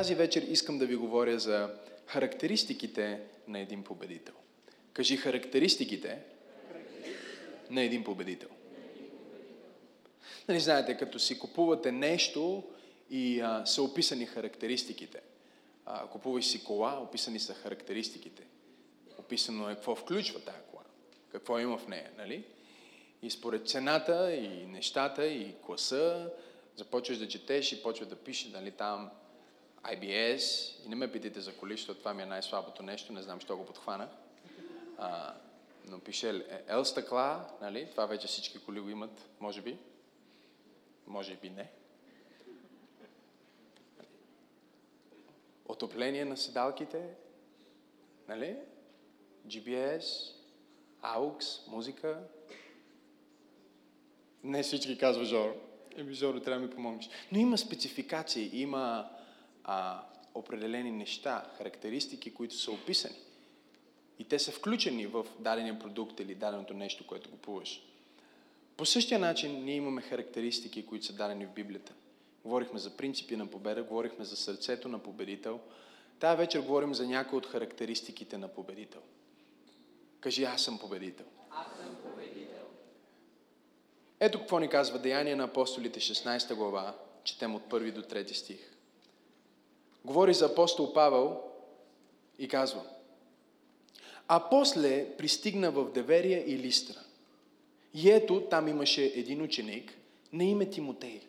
тази вечер искам да ви говоря за характеристиките на един победител. Кажи характеристиките на един победител. Нали знаете, като си купувате нещо и а, са описани характеристиките. А, купуваш си кола, описани са характеристиките. Описано е какво включва тази кола, какво има в нея, нали? И според цената и нещата и класа, започваш да четеш и почваш да пишеш, нали, там IBS. И не ме питайте за коли, защото това ми е най-слабото нещо, не знам, що го подхванах. А, но пише L стъкла, нали? Това вече всички коли го имат, може би. Може би не. Отопление на седалките, нали? GBS, AUX, музика. Не всички казва Жоро. Еми, Жоро, трябва да ми помогнеш. Но има спецификации, има а, определени неща, характеристики, които са описани. И те са включени в дадения продукт или даденото нещо, което купуваш. По същия начин ние имаме характеристики, които са дадени в Библията. Говорихме за принципи на победа, говорихме за сърцето на победител. Тая вечер говорим за някои от характеристиките на победител. Кажи, аз съм победител. Аз съм победител. Ето какво ни казва Деяния на апостолите 16 глава, четем от 1 до 3 стих. Говори за апостол Павел и казва А после пристигна в Деверия и Листра. И ето там имаше един ученик на име Тимотей,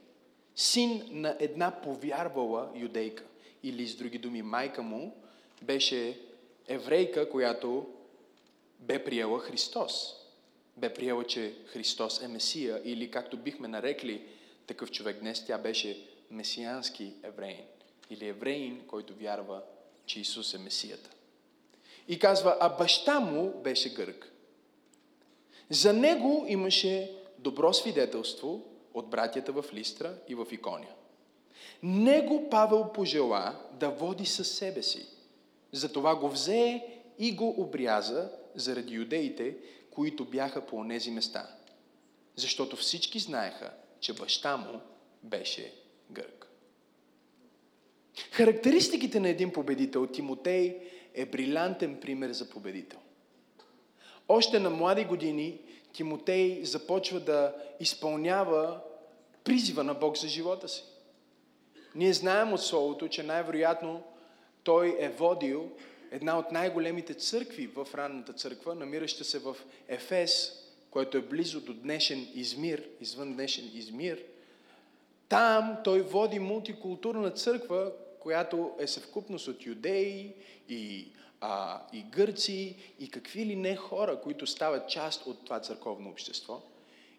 син на една повярвала юдейка. Или с други думи, майка му беше еврейка, която бе приела Христос. Бе приела, че Христос е Месия или както бихме нарекли такъв човек днес, тя беше месиански евреин или евреин, който вярва, че Исус е Месията. И казва, а баща му беше гърк. За него имаше добро свидетелство от братята в Листра и в Икония. Него Павел пожела да води със себе си. Затова го взе и го обряза заради юдеите, които бяха по онези места. Защото всички знаеха, че баща му беше гърк. Характеристиките на един победител, Тимотей е брилянтен пример за победител. Още на млади години Тимотей започва да изпълнява призива на Бог за живота си. Ние знаем от Словото, че най-вероятно той е водил една от най-големите църкви в ранната църква, намираща се в Ефес, което е близо до днешен Измир, извън днешен Измир. Там той води мултикултурна църква, която е съвкупност от юдеи и, а, и гърци и какви ли не хора, които стават част от това църковно общество.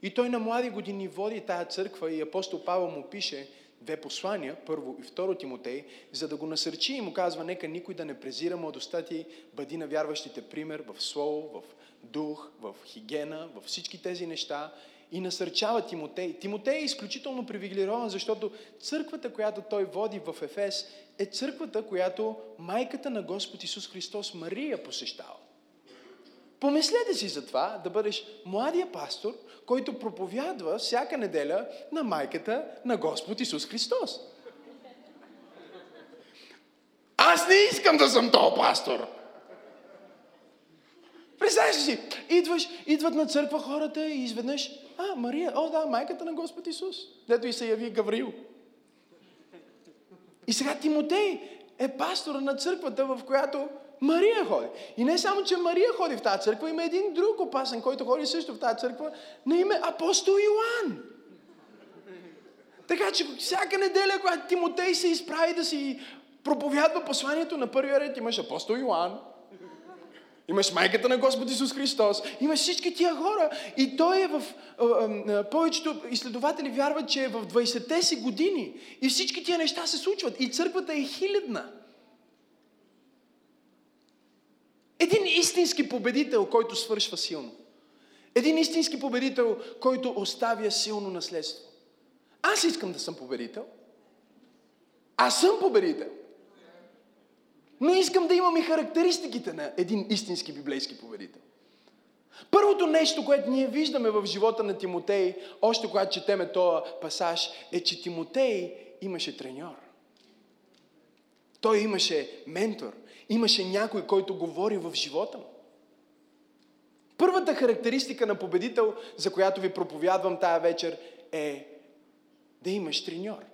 И той на млади години води тая църква и апостол Павел му пише две послания, първо и второ Тимотей, за да го насърчи и му казва, нека никой да не презира младостта ти, бъди на вярващите пример в слово, в дух, в хигена, във всички тези неща и насърчава Тимотей. Тимотей е изключително привилегирован, защото църквата, която той води в Ефес, е църквата, която майката на Господ Исус Христос Мария посещава. Помислете си за това да бъдеш младия пастор, който проповядва всяка неделя на майката на Господ Исус Христос. Аз не искам да съм този пастор. Представяш си, идваш, идват на църква хората и изведнъж, а, Мария, о да, майката на Господ Исус. Дето и се яви Гаврил. И сега Тимотей е пастора на църквата, в която Мария ходи. И не само, че Мария ходи в тази църква, има един друг опасен, който ходи също в тази църква, на име апостол Йоан. Така че всяка неделя, когато Тимотей се изправи да си проповядва посланието на първия ред, имаш апостол Йоан, Имаш майката на Господ Исус Христос. Имаш всички тия хора. И той е в... повечето изследователи вярват, че е в 20-те си години. И всички тия неща се случват. И църквата е хилядна. Един истински победител, който свършва силно. Един истински победител, който оставя силно наследство. Аз искам да съм победител. Аз съм победител. Но искам да имам и характеристиките на един истински библейски победител. Първото нещо, което ние виждаме в живота на Тимотей, още когато четеме този пасаж, е, че Тимотей имаше треньор. Той имаше ментор. Имаше някой, който говори в живота му. Първата характеристика на победител, за която ви проповядвам тая вечер, е да имаш треньор.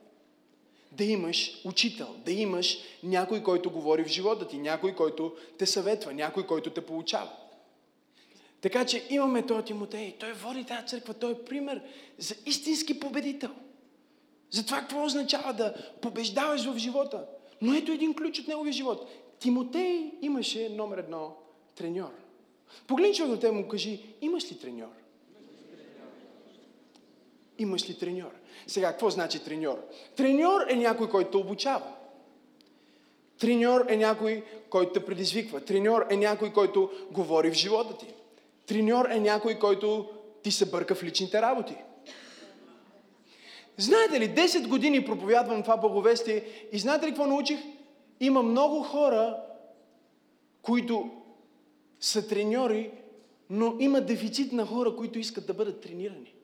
Да имаш учител, да имаш някой, който говори в живота ти, някой, който те съветва, някой, който те получава. Така че имаме този Тимотей. Той води тази църква. Той е пример за истински победител. За това какво означава да побеждаваш в живота. Но ето един ключ от неговия живот. Тимотей имаше номер едно треньор. Погледни човек до теб му кажи, имаш ли треньор? Имаш ли треньор? Сега, какво значи треньор? Треньор е някой, който обучава. Треньор е някой, който те предизвиква. Треньор е някой, който говори в живота ти. Треньор е някой, който ти се бърка в личните работи. Знаете ли, 10 години проповядвам това благовестие и знаете ли какво научих? Има много хора, които са треньори, но има дефицит на хора, които искат да бъдат тренирани.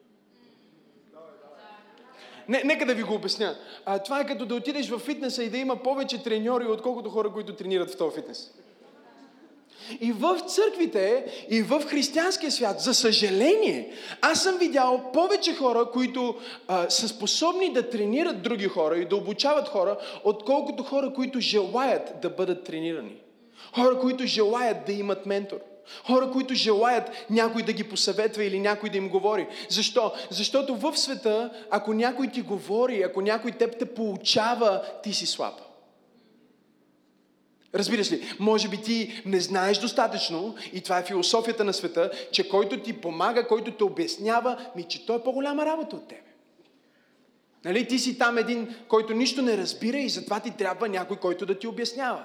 Не, нека да ви го обясня. А, това е като да отидеш в фитнеса и да има повече треньори, отколкото хора, които тренират в този фитнес. И в църквите, и в християнския свят, за съжаление, аз съм видял повече хора, които а, са способни да тренират други хора и да обучават хора, отколкото хора, които желаят да бъдат тренирани. Хора, които желаят да имат ментор. Хора, които желаят някой да ги посъветва или някой да им говори. Защо? Защото в света, ако някой ти говори, ако някой теб те получава, ти си слаб. Разбираш ли, може би ти не знаеш достатъчно и това е философията на света, че който ти помага, който те обяснява, ми че той е по-голяма работа от тебе. Нали, ти си там един, който нищо не разбира и затова ти трябва някой, който да ти обяснява.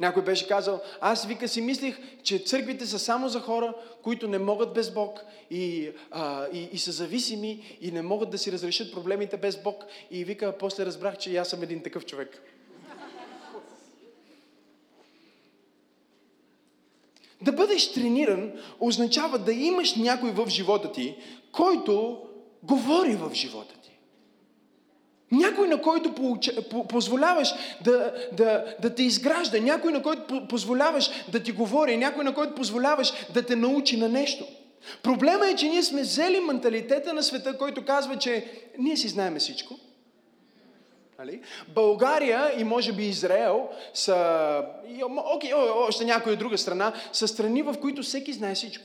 Някой беше казал, аз вика си мислих, че църквите са само за хора, които не могат без Бог и, а, и, и са зависими и не могат да си разрешат проблемите без Бог. И вика, после разбрах, че аз съм един такъв човек. Да бъдеш трениран означава да имаш някой в живота ти, който говори в живота ти. Някой, на който позволяваш да, да, да те изгражда, някой, на който позволяваш да ти говори, някой, на който позволяваш да те научи на нещо. Проблема е, че ние сме взели менталитета на света, който казва, че ние си знаеме всичко. Нали? България и може би Израел са, окей, още някоя друга страна, са страни, в които всеки знае всичко.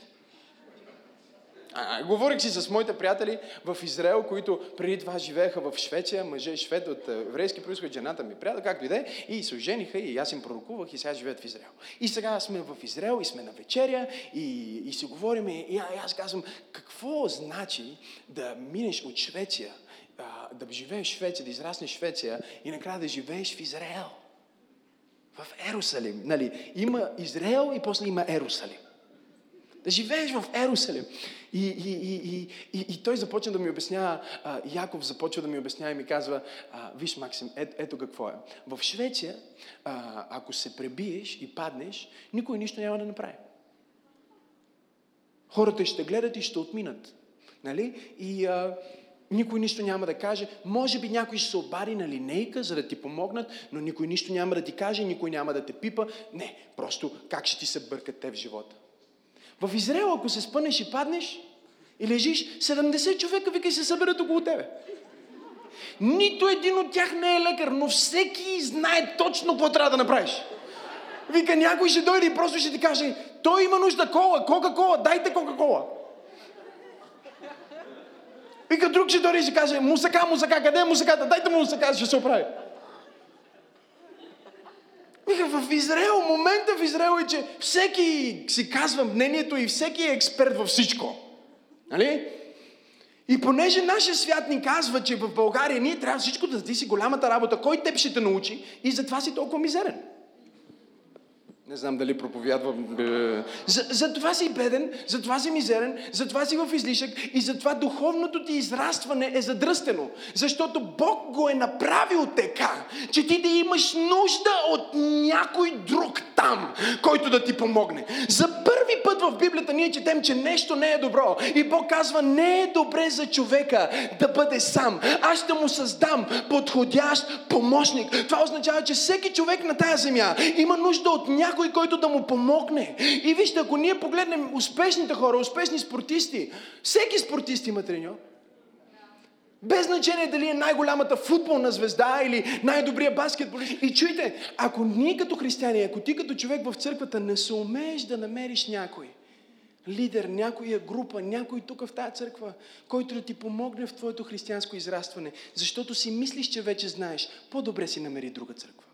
А, говорих си с моите приятели в Израел, които преди това живееха в Швеция, мъже швед от еврейски происход, жената ми приятел, както и да е, и се ожениха и аз им пророкувах и сега живеят в Израел. И сега сме в Израел и сме на вечеря и, и си говорим и, и аз казвам, какво значи да минеш от Швеция да живееш в Швеция, да израснеш в Швеция и накрая да живееш в Израел. В Ерусалим. Нали? Има Израел и после има Ерусалим. Да живееш в Ерусалим. И, и, и, и, и, той започна да ми обяснява, Яков започва да ми обяснява и ми казва, виж Максим, ето, ето какво е. В Швеция, ако се пребиеш и паднеш, никой нищо няма да направи. Хората ще гледат и ще отминат. Нали? И, а, никой нищо няма да каже. Може би някой ще се обади на линейка, за да ти помогнат, но никой нищо няма да ти каже, никой няма да те пипа. Не, просто как ще ти се бъркат те в живота. В Израел, ако се спънеш и паднеш и лежиш, 70 човека вика и се съберат около тебе. Нито един от тях не е лекар, но всеки знае точно какво трябва да направиш. Вика, някой ще дойде и просто ще ти каже, той има нужда кола, кока-кола, дайте кока-кола. Вика друг ще дори и ще каже, мусака, мусака, къде е мусаката? Дайте му мусака, ще се оправи. Вика, в Израел, момента в Израел е, че всеки си казва мнението и всеки е експерт във всичко. Нали? И понеже нашия свят ни казва, че в България ние трябва всичко да ти си голямата работа, кой теб ще те научи и затова си толкова мизерен. Не знам дали проповядвам. За, за това си беден, за това си мизерен, за това си в излишък и за това духовното ти израстване е задръстено. Защото Бог го е направил така, че ти да имаш нужда от някой друг там, който да ти помогне. За първи път в Библията ние четем, че нещо не е добро. И Бог казва, не е добре за човека да бъде сам. Аз ще му създам подходящ помощник. Това означава, че всеки човек на тази земя има нужда от някой, който да му помогне. И вижте, ако ние погледнем успешните хора, успешни спортисти, всеки спортист има треньор. Без значение дали е най-голямата футболна звезда или най-добрия баскетболист. И чуйте, ако ние като християни, ако ти като човек в църквата не се умееш да намериш някой, лидер, някоя група, някой тук в тази църква, който да ти помогне в твоето християнско израстване, защото си мислиш, че вече знаеш, по-добре си намери друга църква.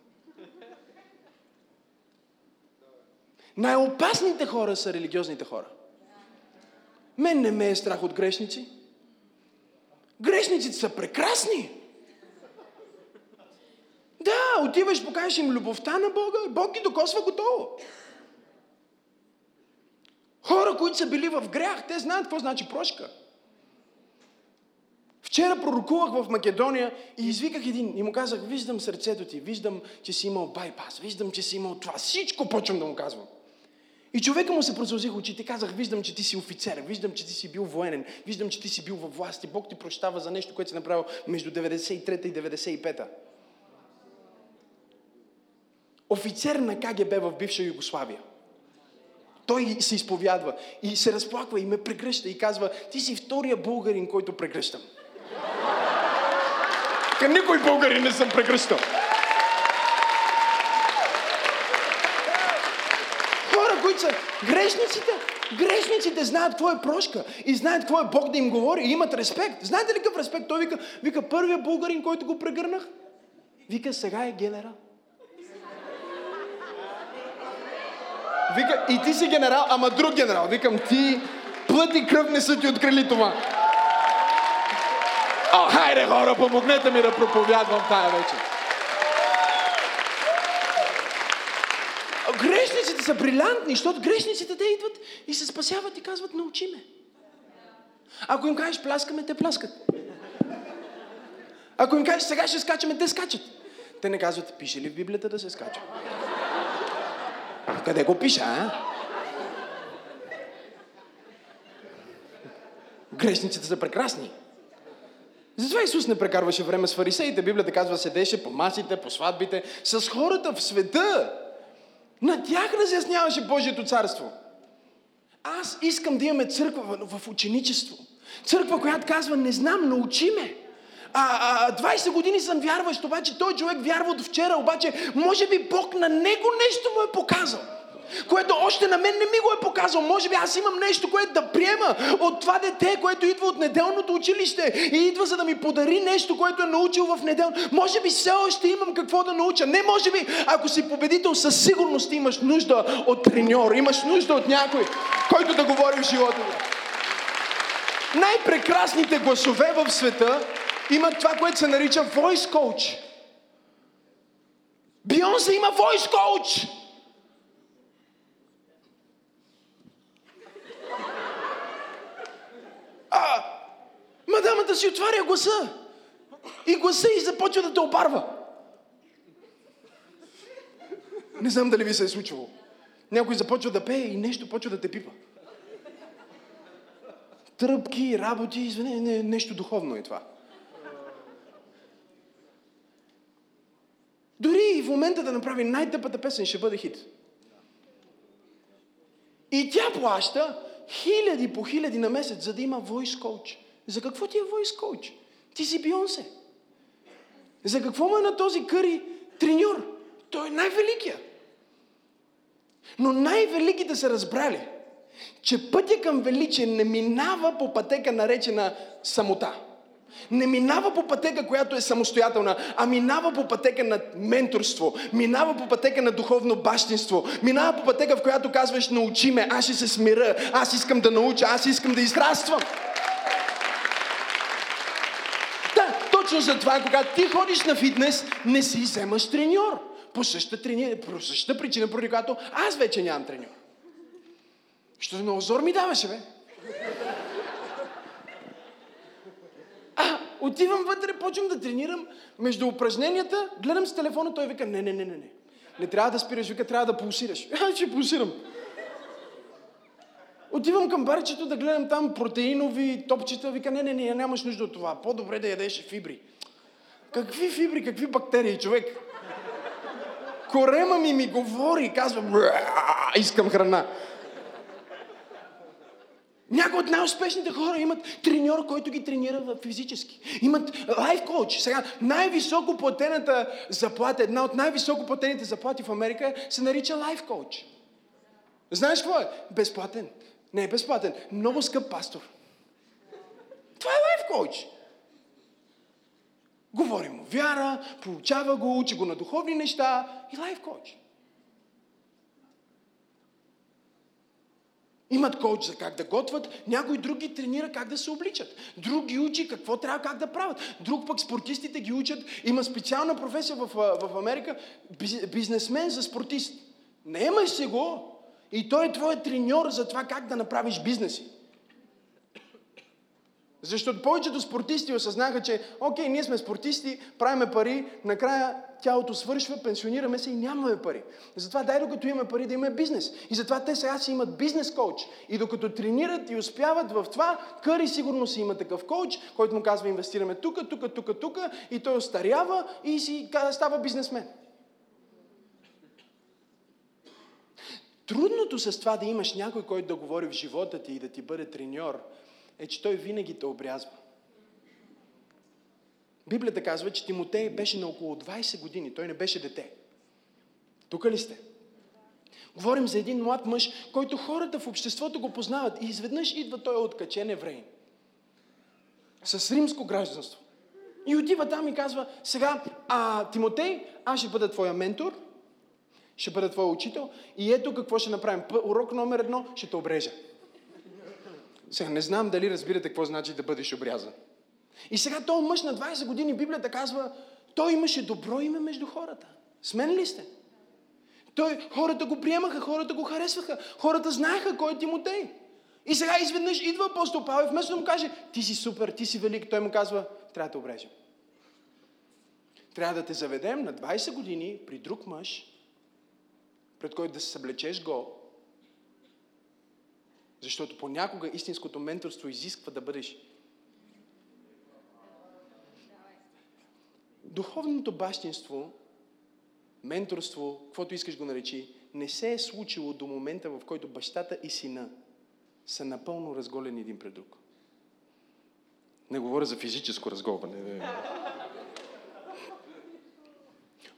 Най-опасните хора са религиозните хора. Мен не ме е страх от грешници. Грешниците са прекрасни. Да, отиваш, покажеш им любовта на Бога, Бог ги докосва готово. Хора, които са били в грях, те знаят какво значи прошка. Вчера пророкувах в Македония и извиках един и му казах, виждам сърцето ти, виждам, че си имал байпас, виждам, че си имал това. Всичко почвам да му казвам. И човека му се прозълзих очите казах, виждам, че ти си офицер, виждам, че ти си бил военен, виждам, че ти си бил във власт и Бог ти прощава за нещо, което си направил между 93 и 95-та. Офицер на КГБ в бивша Югославия. Той се изповядва и се разплаква и ме прегръща и казва, ти си втория българин, който прегръщам. Към никой българин не съм прегръщал. Са грешниците, грешниците знаят какво е прошка и знаят какво е Бог да им говори и имат респект. Знаете ли какъв респект? Той вика, вика първия българин, който го прегърнах, вика сега е генерал. Вика, и ти си генерал, ама друг генерал. Викам, ти плът и кръв не са ти открили това. О, хайде хора, помогнете ми да проповядвам тая вечер. Грешниците са брилянтни, защото грешниците те идват и се спасяват и казват, научи ме. Ако им кажеш, пляскаме, те пляскат. Ако им кажеш, сега ще скачаме, те скачат. Те не казват, пише ли в Библията да се скача? Къде го пиша, а? Грешниците са прекрасни. Затова Исус не прекарваше време с фарисеите. Библията казва, седеше по масите, по сватбите, с хората в света. На тях разясняваше Божието царство. Аз искам да имаме църква в, ученичество. Църква, която казва, не знам, научи ме. А, а, 20 години съм вярващ, обаче той човек вярва от вчера, обаче може би Бог на него нещо му е показал което още на мен не ми го е показал. Може би аз имам нещо, което да приема от това дете, което идва от неделното училище и идва за да ми подари нещо, което е научил в недел. Може би все още имам какво да науча. Не може би, ако си победител, със сигурност имаш нужда от треньор, имаш нужда от някой, който да говори в живота ви. Най-прекрасните гласове в света имат това, което се нарича voice coach. Бионса има voice coach. А, мадамата си отваря гласа. И гласа и започва да те обарва. Не знам дали ви се е случвало. Някой започва да пее и нещо почва да те пипа. Тръпки, работи, извине, не, нещо духовно е това. Дори и в момента да направи най-тъпата песен, ще бъде хит. И тя плаща хиляди по хиляди на месец, за да има voice coach. За какво ти е voice coach? Ти си Бионсе. За какво му е на този къри треньор? Той е най-великия. Но най-великите са разбрали, че пътя към величие не минава по пътека наречена самота не минава по пътека, която е самостоятелна, а минава по пътека на менторство, минава по пътека на духовно бащинство, минава по пътека, в която казваш, научи ме, аз ще се смира, аз искам да науча, аз искам да израствам. Да, точно за това, когато ти ходиш на фитнес, не си вземаш треньор. по същата, трени... по същата причина, поради която аз вече нямам треньор. Що много зор ми даваше, бе? А, отивам вътре, почвам да тренирам. Между упражненията, гледам с телефона, той вика, не, не, не, не, не. Не трябва да спираш, вика, трябва да пулсираш. Аз ще пулсирам. Отивам към барчето да гледам там протеинови топчета. Вика, не, не, не, нямаш нужда от това. По-добре да ядеш фибри. Какви фибри, какви бактерии, човек? Корема ми ми говори, казва, искам храна. Някои от най-успешните хора имат треньор, който ги тренира физически. Имат лайф коуч. Сега, най-високо платената заплата, една от най-високо платените заплати в Америка се нарича лайф коуч. Знаеш какво е? Безплатен. Не е безплатен. Много скъп пастор. Това е лайф коуч. Говори му вяра, получава го, учи го на духовни неща и лайф коуч. Имат коуч за как да готвят, някой други тренира как да се обличат. Друг ги учи какво трябва как да правят. Друг пък спортистите ги учат. Има специална професия в, в Америка бизнесмен за спортист. Наемай се го и той е твой треньор за това как да направиш бизнеси. Защото повечето спортисти осъзнаха, че окей, ние сме спортисти, правиме пари, накрая тялото свършва, пенсионираме се и нямаме пари. Затова дай докато имаме пари да имаме бизнес. И затова те сега си имат бизнес коуч. И докато тренират и успяват в това, Къри сигурно си има такъв коуч, който му казва инвестираме тук, тук, тук, тук и той остарява и си става бизнесмен. Трудното с това да имаш някой, който да говори в живота ти и да ти бъде треньор, е, че той винаги те обрязва. Библията казва, че Тимотей беше на около 20 години. Той не беше дете. Тук ли сте? Говорим за един млад мъж, който хората в обществото го познават. И изведнъж идва той откачен еврей. С римско гражданство. И отива там и казва, сега, а, Тимотей, аз ще бъда твоя ментор, ще бъда твой учител и ето какво ще направим. Урок номер едно, ще те обрежа. Сега не знам дали разбирате какво значи да бъдеш обрязан. И сега този мъж на 20 години, Библията казва, той имаше добро име между хората. Смен ли сте? Той, хората го приемаха, хората го харесваха, хората знаеха кой е Тимотей. И сега изведнъж идва апостол Павел и вместо да му каже, ти си супер, ти си велик, той му казва, трябва да те обрежем. Трябва да те заведем на 20 години при друг мъж, пред който да се съблечеш го, защото понякога истинското менторство изисква да бъдеш Духовното бащинство, менторство, каквото искаш го наречи, не се е случило до момента, в който бащата и сина са напълно разголени един пред друг. Не говоря за физическо разголване.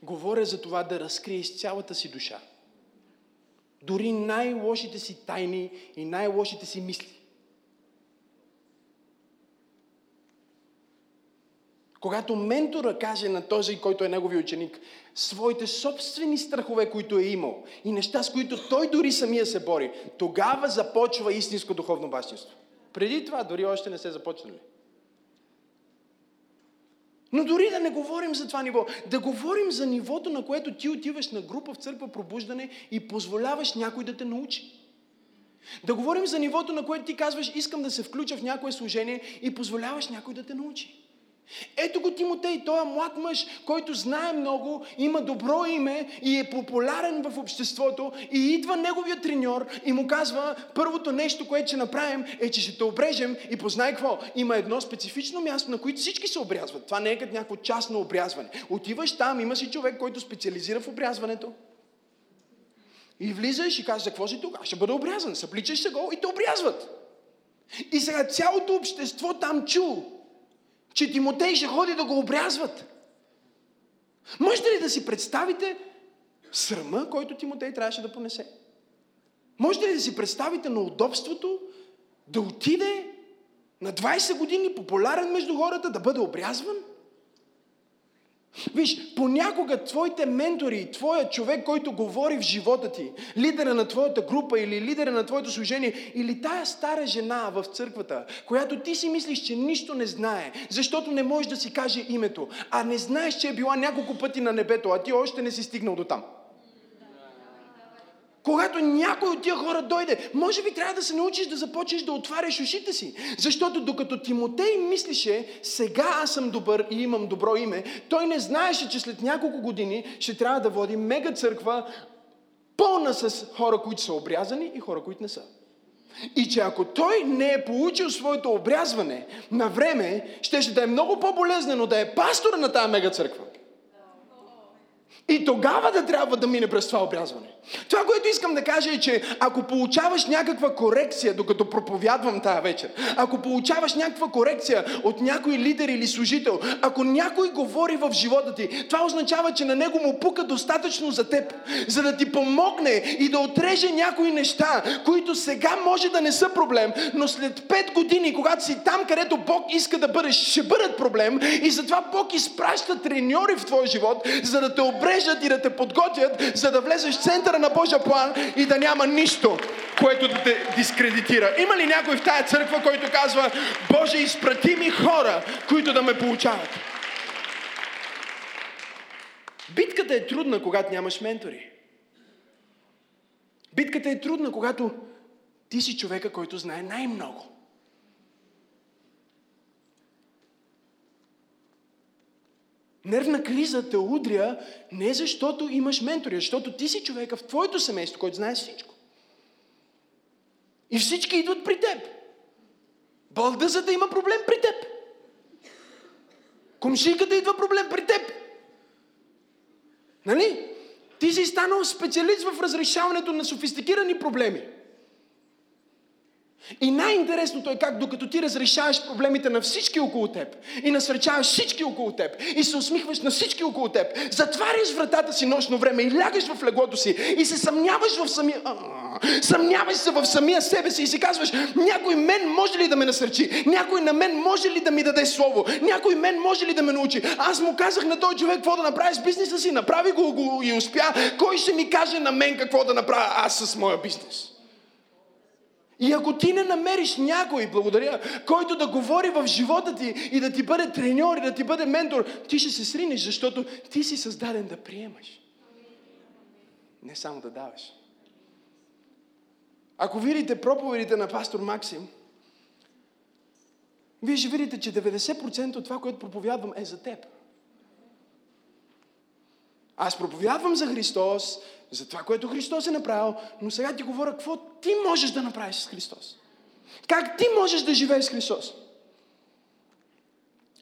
Говоря за това да разкриеш цялата си душа. Дори най-лошите си тайни и най-лошите си мисли. Когато ментора каже на този, който е негови ученик, своите собствени страхове, които е имал и неща, с които той дори самия се бори, тогава започва истинско духовно бащинство. Преди това дори още не се започнали. Но дори да не говорим за това ниво, да говорим за нивото, на което ти отиваш на група в църква пробуждане и позволяваш някой да те научи. Да говорим за нивото, на което ти казваш, искам да се включа в някое служение и позволяваш някой да те научи. Ето го Тимотей, той е млад мъж, който знае много, има добро име и е популярен в обществото и идва неговия треньор и му казва, първото нещо, което ще направим е, че ще те обрежем и познай какво. Има едно специфично място, на което всички се обрязват. Това не е като някакво частно обрязване. Отиваш там, има си човек, който специализира в обрязването. И влизаш и казваш, какво си тук? Аз ще бъда обрязан. Съпличаш се го и те обрязват. И сега цялото общество там чу че Тимотей ще ходи да го обрязват. Можете ли да си представите срама, който Тимотей трябваше да понесе? Можете ли да си представите на удобството да отиде на 20 години популярен между хората, да бъде обрязван? Виж, понякога твоите ментори, твоя човек, който говори в живота ти, лидера на твоята група или лидера на твоето служение, или тая стара жена в църквата, която ти си мислиш, че нищо не знае, защото не можеш да си каже името, а не знаеш, че е била няколко пъти на небето, а ти още не си стигнал до там. Когато някой от тия хора дойде, може би трябва да се научиш да започнеш да отваряш ушите си. Защото докато Тимотей мислише, сега аз съм добър и имам добро име, той не знаеше, че след няколко години ще трябва да води мега църква, пълна с хора, които са обрязани и хора, които не са. И че ако той не е получил своето обрязване на време, ще, ще да е много по-болезнено да е пастора на тази мега църква. И тогава да трябва да мине през това обрязване. Това, което искам да кажа е, че ако получаваш някаква корекция, докато проповядвам тая вечер, ако получаваш някаква корекция от някой лидер или служител, ако някой говори в живота ти, това означава, че на него му пука достатъчно за теб, за да ти помогне и да отреже някои неща, които сега може да не са проблем, но след 5 години, когато си там, където Бог иска да бъдеш, ще бъдат проблем и затова Бог изпраща треньори в твоя живот, за да те обрежат и да те подготвят, за да влезеш в центъра на Божия план и да няма нищо, което да те дискредитира. Има ли някой в тая църква, който казва, Боже, изпрати ми хора, които да ме получават? Битката е трудна, когато нямаш ментори. Битката е трудна, когато ти си човека, който знае най-много. Нервна криза те удря не защото имаш ментори, а защото ти си човека в твоето семейство, който знае всичко. И всички идват при теб. Бълдъзата има проблем при теб. Комшиката идва проблем при теб. Нали? Ти си станал специалист в разрешаването на софистикирани проблеми. И най-интересното е как докато ти разрешаваш проблемите на всички около теб и насречаваш всички около теб и се усмихваш на всички около теб, затваряш вратата си нощно време и лягаш в леглото си и се съмняваш в самия... Съмняваш се в самия себе си и си казваш, някой мен може ли да ме насърчи? Някой на мен може ли да ми даде слово? Някой мен може ли да ме научи? Аз му казах на този човек какво да направи с бизнеса си, направи го, го и успя. Кой ще ми каже на мен какво да направя аз с моя бизнес? И ако ти не намериш някой, благодаря, който да говори в живота ти и да ти бъде треньор и да ти бъде ментор, ти ще се сринеш, защото ти си създаден да приемаш. Не само да даваш. Ако видите проповедите на пастор Максим, вие ще видите, че 90% от това, което проповядвам е за теб. Аз проповядвам за Христос, за това, което Христос е направил, но сега ти говоря какво ти можеш да направиш с Христос. Как ти можеш да живееш с Христос?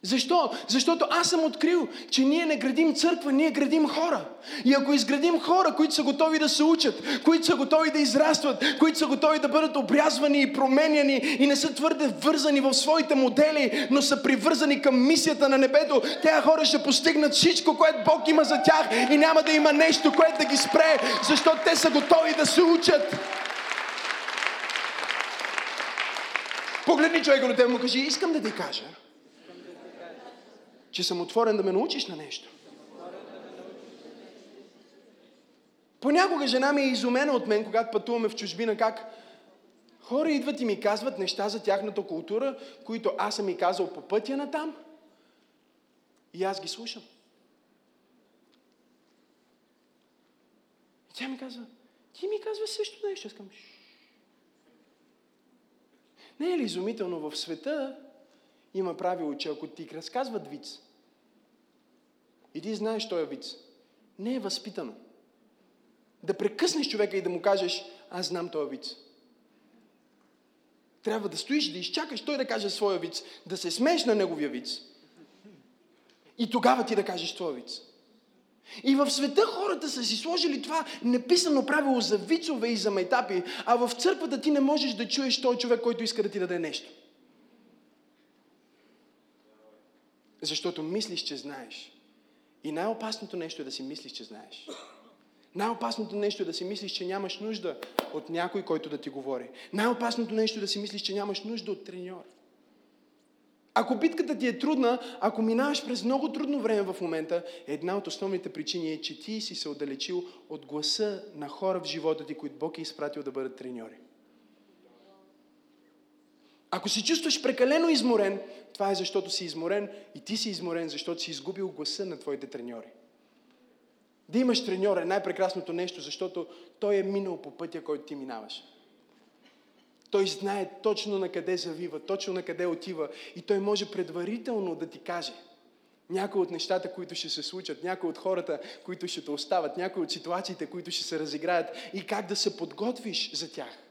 Защо? Защото аз съм открил, че ние не градим църква, ние градим хора. И ако изградим хора, които са готови да се учат, които са готови да израстват, които са готови да бъдат обрязвани и променяни и не са твърде вързани в своите модели, но са привързани към мисията на небето, тези хора ще постигнат всичко, което Бог има за тях и няма да има нещо, което да ги спре, защото те са готови да се учат. Погледни човека на теб му кажи, искам да ти кажа, че съм отворен да ме научиш на нещо. Понякога жена ми е изумена от мен, когато пътуваме в чужбина, как хора идват и ми казват неща за тяхната култура, които аз съм ми казал по пътя на там. И аз ги слушам. И тя ми казва, ти ми казва също нещо. Аз не е ли изумително в света има правило, че ако ти разказват виц, и ти знаеш този виц, не е възпитано. Да прекъснеш човека и да му кажеш, аз знам този виц. Трябва да стоиш, да изчакаш той да каже своя виц, да се смееш на неговия виц. И тогава ти да кажеш твоя виц. И в света хората са си сложили това неписано правило за вицове и за майтапи, а в църквата ти не можеш да чуеш този човек, който иска да ти даде нещо. Защото мислиш, че знаеш. И най-опасното нещо е да си мислиш, че знаеш. Най-опасното нещо е да си мислиш, че нямаш нужда от някой, който да ти говори. Най-опасното нещо е да си мислиш, че нямаш нужда от треньор. Ако битката ти е трудна, ако минаваш през много трудно време в момента, една от основните причини е, че ти си се отдалечил от гласа на хора в живота ти, които Бог е изпратил да бъдат треньори. Ако се чувстваш прекалено изморен, това е защото си изморен и ти си изморен, защото си изгубил гласа на твоите треньори. Да имаш треньор е най-прекрасното нещо, защото той е минал по пътя, който ти минаваш. Той знае точно на къде завива, точно на къде отива и той може предварително да ти каже някои от нещата, които ще се случат, някои от хората, които ще те остават, някои от ситуациите, които ще се разиграят и как да се подготвиш за тях.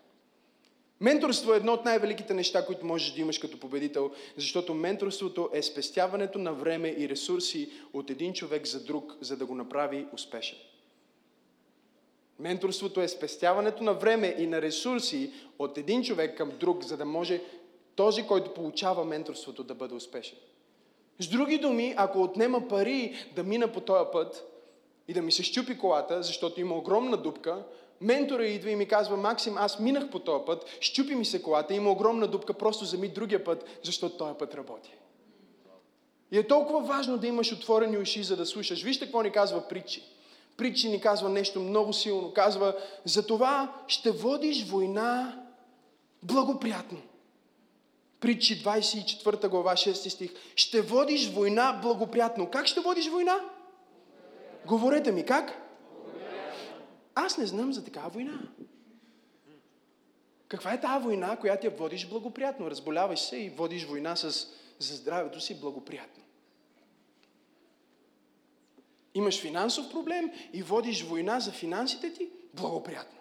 Менторство е едно от най-великите неща, които можеш да имаш като победител, защото менторството е спестяването на време и ресурси от един човек за друг, за да го направи успешен. Менторството е спестяването на време и на ресурси от един човек към друг, за да може този, който получава менторството, да бъде успешен. С други думи, ако отнема пари да мина по този път и да ми се щупи колата, защото има огромна дупка, ментора идва и ми казва, Максим, аз минах по този път, щупи ми се колата, има огромна дупка, просто зами другия път, защото този път работи. И е толкова важно да имаш отворени уши, за да слушаш. Вижте какво ни казва притчи. Притчи ни казва нещо много силно. Казва, за това ще водиш война благоприятно. Притчи 24 глава 6 стих. Ще водиш война благоприятно. Как ще водиш война? Говорете ми, как? Аз не знам за такава война. Каква е тази война, която я водиш благоприятно? Разболяваш се и водиш война с, за здравето си благоприятно. Имаш финансов проблем и водиш война за финансите ти благоприятно.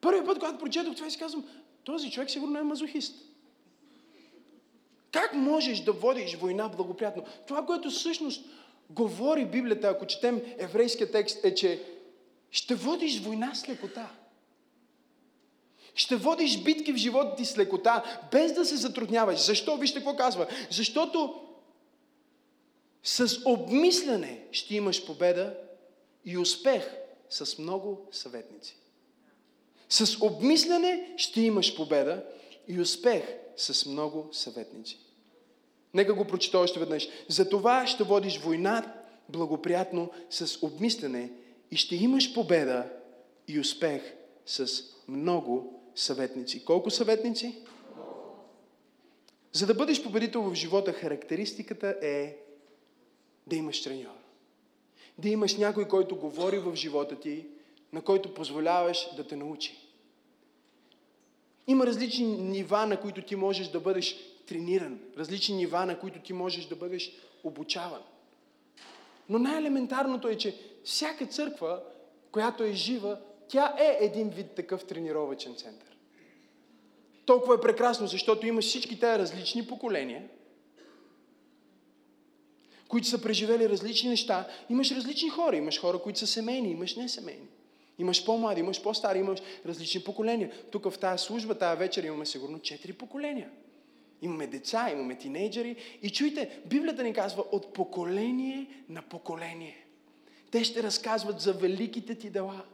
Първият път, когато прочетох това, си казвам, този човек сигурно е мазохист. Как можеш да водиш война благоприятно? Това, което всъщност говори Библията, ако четем еврейския текст, е, че ще водиш война с лекота. Ще водиш битки в живота ти с лекота, без да се затрудняваш. Защо? Вижте какво казва. Защото с обмисляне ще имаш победа и успех с много съветници. С обмисляне ще имаш победа и успех с много съветници. Нека го прочета още веднъж. За това ще водиш война благоприятно с обмислене и ще имаш победа и успех с много съветници. Колко съветници? За да бъдеш победител в живота, характеристиката е да имаш треньор. Да имаш някой, който говори в живота ти, на който позволяваш да те научи. Има различни нива, на които ти можеш да бъдеш трениран, различни нива, на които ти можеш да бъдеш обучаван. Но най-елементарното е, че всяка църква, която е жива, тя е един вид такъв тренировачен център. Толкова е прекрасно, защото имаш всички тези различни поколения, които са преживели различни неща. Имаш различни хора. Имаш хора, които са семейни, имаш не семейни. Имаш по-млади, имаш по-стари, имаш различни поколения. Тук в тази служба, тази вечер имаме сигурно четири поколения. Имаме деца, имаме тинейджери. И чуйте, Библията ни казва от поколение на поколение. Те ще разказват за великите ти дела.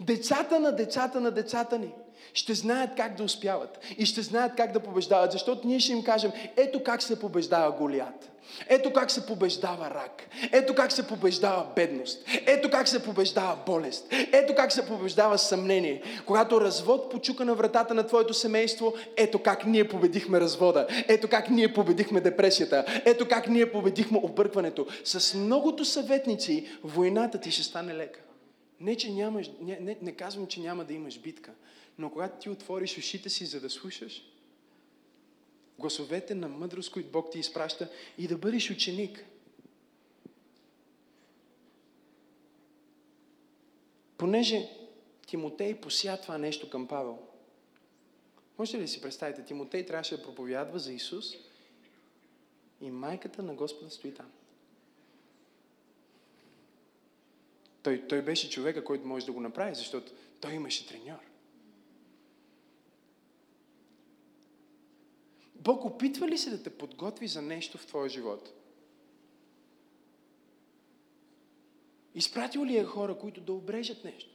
Децата на децата на децата ни ще знаят как да успяват и ще знаят как да побеждават, защото ние ще им кажем, ето как се побеждава Голият. Ето как се побеждава рак. Ето как се побеждава бедност. Ето как се побеждава болест. Ето как се побеждава съмнение. Когато развод почука на вратата на твоето семейство, ето как ние победихме развода. Ето как ние победихме депресията. Ето как ние победихме объркването. С многото съветници войната ти ще стане лека. Не, че нямаш, не, не, не казвам, че няма да имаш битка, но когато ти отвориш ушите си, за да слушаш, гласовете на мъдрост, които Бог ти изпраща и да бъдеш ученик. Понеже Тимотей пося това нещо към Павел. Можете ли си представите, Тимотей трябваше да проповядва за Исус и майката на Господа стои там. Той, той беше човека, който може да го направи, защото той имаше треньор. Бог опитва ли се да те подготви за нещо в твоя живот? Изпратил ли е хора, които да обрежат нещо?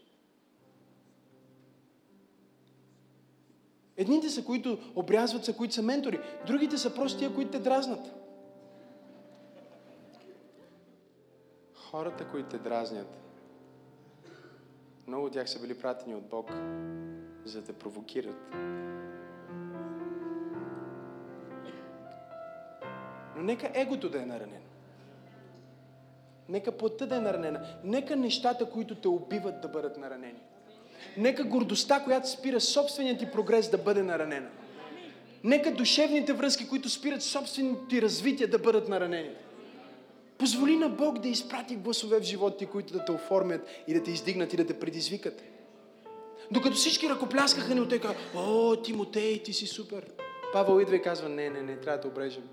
Едните са, които обрязват са, които са ментори. Другите са просто тия, които те дразнат. Хората, които те дразнят, много от тях са били пратени от Бог, за да провокират. Но нека егото да е наранено. Нека плътта да е наранена. Нека нещата, които те убиват, да бъдат наранени. Нека гордостта, която спира собствения ти прогрес, да бъде наранена. Нека душевните връзки, които спират собственото ти развитие, да бъдат наранени. Позволи на Бог да изпрати гласове в живота ти, които да те оформят и да те издигнат и да те предизвикат. Докато всички ръкопляскаха ни от тека, о, Тимотей, ти си супер. Павел идва и казва, не, не, не, трябва да те обрежем.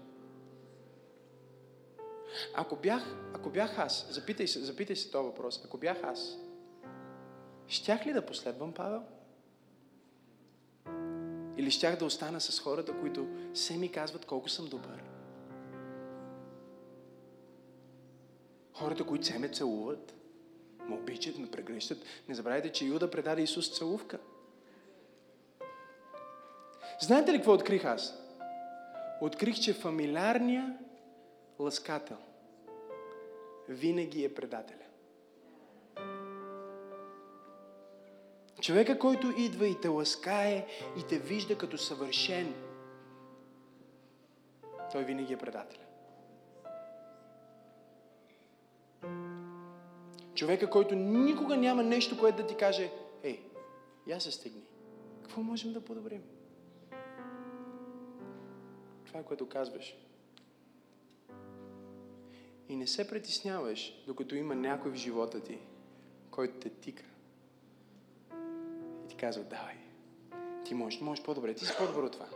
Ако бях, ако бях аз, запитай се, запитай се този въпрос, ако бях аз, щях ли да последвам Павел? Или щях да остана с хората, които се ми казват колко съм добър? Хората, които се ме целуват, ме обичат, ме прегрещат. Не забравяйте, че Юда предаде Исус целувка. Знаете ли какво открих аз? Открих, че фамилярния ласкател винаги е предателя. Човека, който идва и те ласкае и те вижда като съвършен, той винаги е предателя. Човека, който никога няма нещо, което да ти каже, ей, я се стигни. Какво можем да подобрим? Това е което казваш. И не се притесняваш, докато има някой в живота ти, който те тика. И ти казва, давай, ти можеш, можеш по-добре, ти си по-добър от това.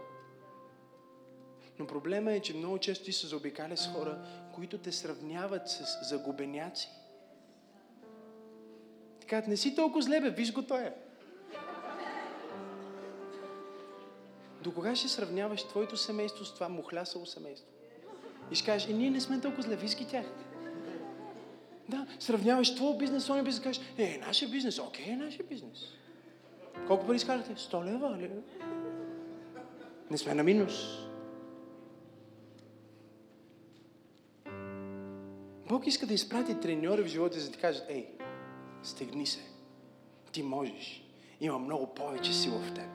Но проблема е, че много често ти се заобикаля с хора, които те сравняват с загубеняци. Така, не си толкова зле, бе, виж го той е. До кога ще сравняваш твоето семейство с това мухлясало семейство? И ще кажеш, е, ние не сме толкова зле, виж тях. Да, сравняваш твой бизнес, своя бизнес, кажеш, е, нашия бизнес, окей, е нашия бизнес. Колко пари изкарате? 100 лева, ли? Не сме на минус. Бог иска да изпрати треньори в живота, за да ти кажат, ей, стегни се. Ти можеш. Има много повече сила в теб.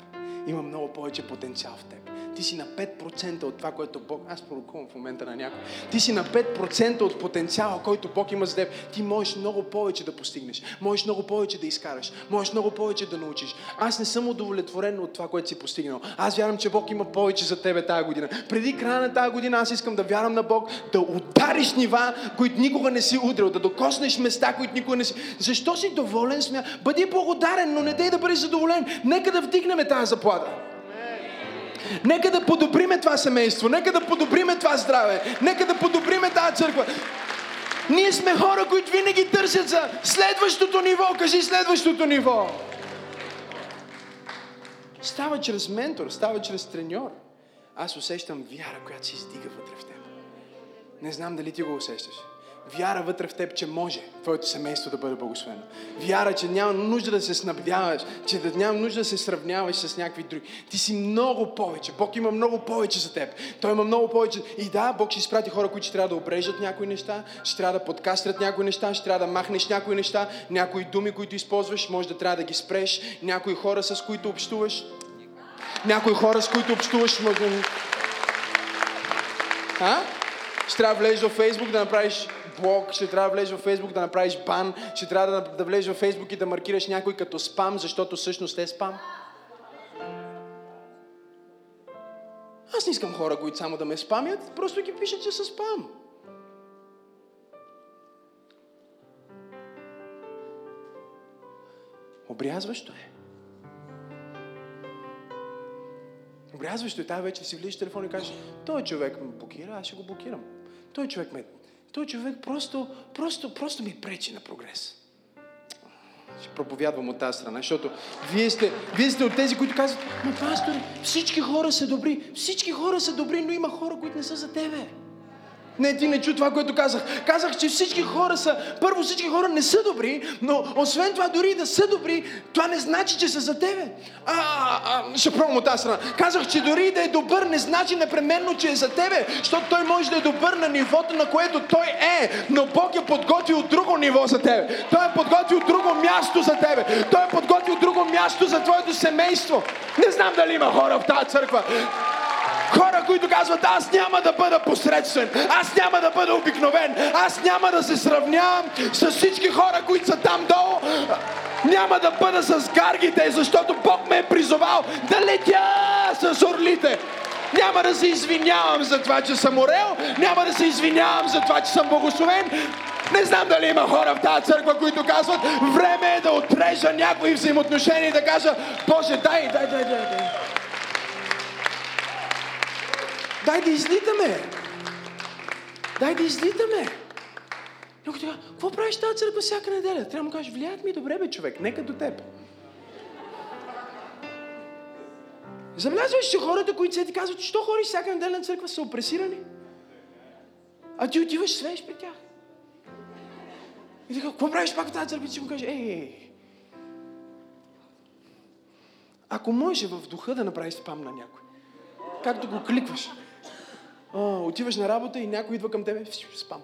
Има много повече потенциал в теб. Ти си на 5% от това, което Бог... Аз пророкувам в момента на някой. Ти си на 5% от потенциала, който Бог има за теб. Ти можеш много повече да постигнеш. Можеш много повече да изкараш. Можеш много повече да научиш. Аз не съм удовлетворен от това, което си постигнал. Аз вярвам, че Бог има повече за тебе тази година. Преди края на тази година аз искам да вярвам на Бог, да удариш нива, които никога не си удрил, да докоснеш места, които никога не си... Защо си доволен? Смя... Бъди благодарен, но не дей да бъдеш задоволен. Нека да вдигнем тази заплата. Нека да подобриме това семейство, нека да подобриме това здраве, нека да подобриме тази църква. Ние сме хора, които винаги търсят за следващото ниво. Кажи следващото ниво. Става чрез ментор, става чрез треньор. Аз усещам вяра, която се издига вътре в теб. Не знам дали ти го усещаш. Вяра вътре в теб, че може твоето семейство да бъде благословено. Вяра, че няма нужда да се снабдяваш, че да няма нужда да се сравняваш с някакви други. Ти си много повече. Бог има много повече за теб. Той има много повече. И да, Бог ще изпрати хора, които ще трябва да обрежат някои неща, ще трябва да подкастрят някои неща, ще трябва да махнеш някои неща, някои думи, които използваш, може да трябва да ги спреш, някои хора, с които общуваш, някои хора, с които общуваш, може. А? Ще трябва да влезеш в Фейсбук да направиш блог, ще трябва да влезеш в Фейсбук да направиш бан, ще трябва да, да влезеш в Фейсбук и да маркираш някой като спам, защото всъщност е спам. Аз не искам хора, които само да ме спамят, просто ги пишат, че са спам. Обрязващо е. Обрязващо е. Тази вече си влизаш телефон и кажеш, той човек ме блокира, аз ще го блокирам. Той човек ме той човек просто, просто, просто ми пречи на прогрес. Ще проповядвам от тази страна, защото вие сте, вие сте от тези, които казват, но пастор, всички хора са добри, всички хора са добри, но има хора, които не са за тебе. Не, ти не чу това, което казах. Казах, че всички хора са... Първо, всички хора не са добри, но освен това, дори да са добри, това не значи, че са за тебе. А, а, а ще пробвам от тази страна. Казах, че дори да е добър, не значи непременно, че е за тебе, защото той може да е добър на нивото, на което той е, но Бог е подготвил друго ниво за тебе. Той е подготвил друго място за тебе. Той е подготвил друго място за твоето семейство. Не знам дали има хора в тази църква. Хора, които казват, аз няма да бъда посредствен, аз няма да бъда обикновен, аз няма да се сравнявам с всички хора, които са там долу, няма да бъда с гаргите, защото Бог ме е призовал да летя с орлите. Няма да се извинявам за това, че съм орел, няма да се извинявам за това, че съм благословен. Не знам дали има хора в тази църква, които казват, време е да отрежа някои взаимоотношения и да кажа, Боже, дай, дай, дай, дай, дай. Дай да излитаме. Дай да излитаме. Някой ти какво правиш тази църква всяка неделя? Трябва да му кажеш, влияят ми добре, бе, човек, нека до теб. Забелязваш, че хората, които се ти казват, що ходиш всяка неделя на църква, са опресирани? А ти отиваш свеж при тях. И така, какво правиш пак в тази църква? И си му каже, ей, ей, ако може в духа да направиш спам на някой, както го кликваш, а, отиваш на работа и някой идва към тебе, спам.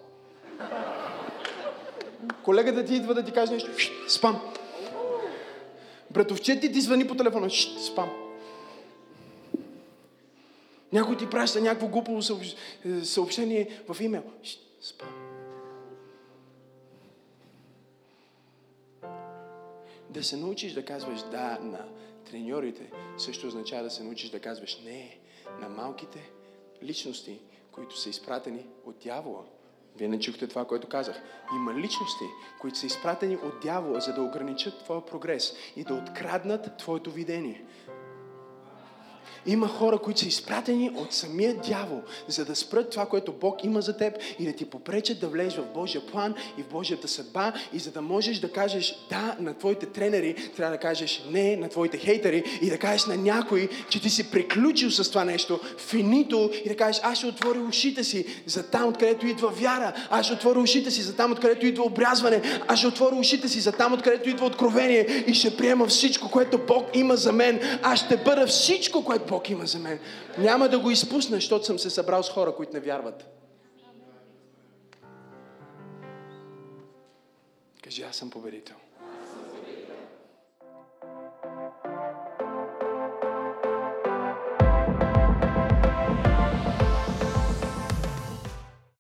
Колегата ти идва да ти каже нещо, спам. Братовчет ти ти звъни по телефона, спам. Някой ти праща някакво глупаво съобщение в имейл, спам. Да се научиш да казваш да на треньорите, също означава да се научиш да казваш не на малките личности, които са изпратени от дявола. Вие не чухте това, което казах. Има личности, които са изпратени от дявола, за да ограничат твоя прогрес и да откраднат твоето видение. Има хора, които са изпратени от самия дявол, за да спрат това, което Бог има за теб и да ти попречат да влезеш в Божия план и в Божията съдба и за да можеш да кажеш да на твоите тренери, трябва да кажеш не на твоите хейтери и да кажеш на някой, че ти си приключил с това нещо, финито и да кажеш аз ще отворя ушите си за там, откъдето идва вяра, аз ще отворя ушите си за там, откъдето идва обрязване, аз ще отворя ушите си за там, откъдето идва откровение и ще приема всичко, което Бог има за мен. Аз ще бъда всичко, което Бог има за мен. Няма да го изпусна, защото съм се събрал с хора, които не вярват. Кажи, аз съм победител.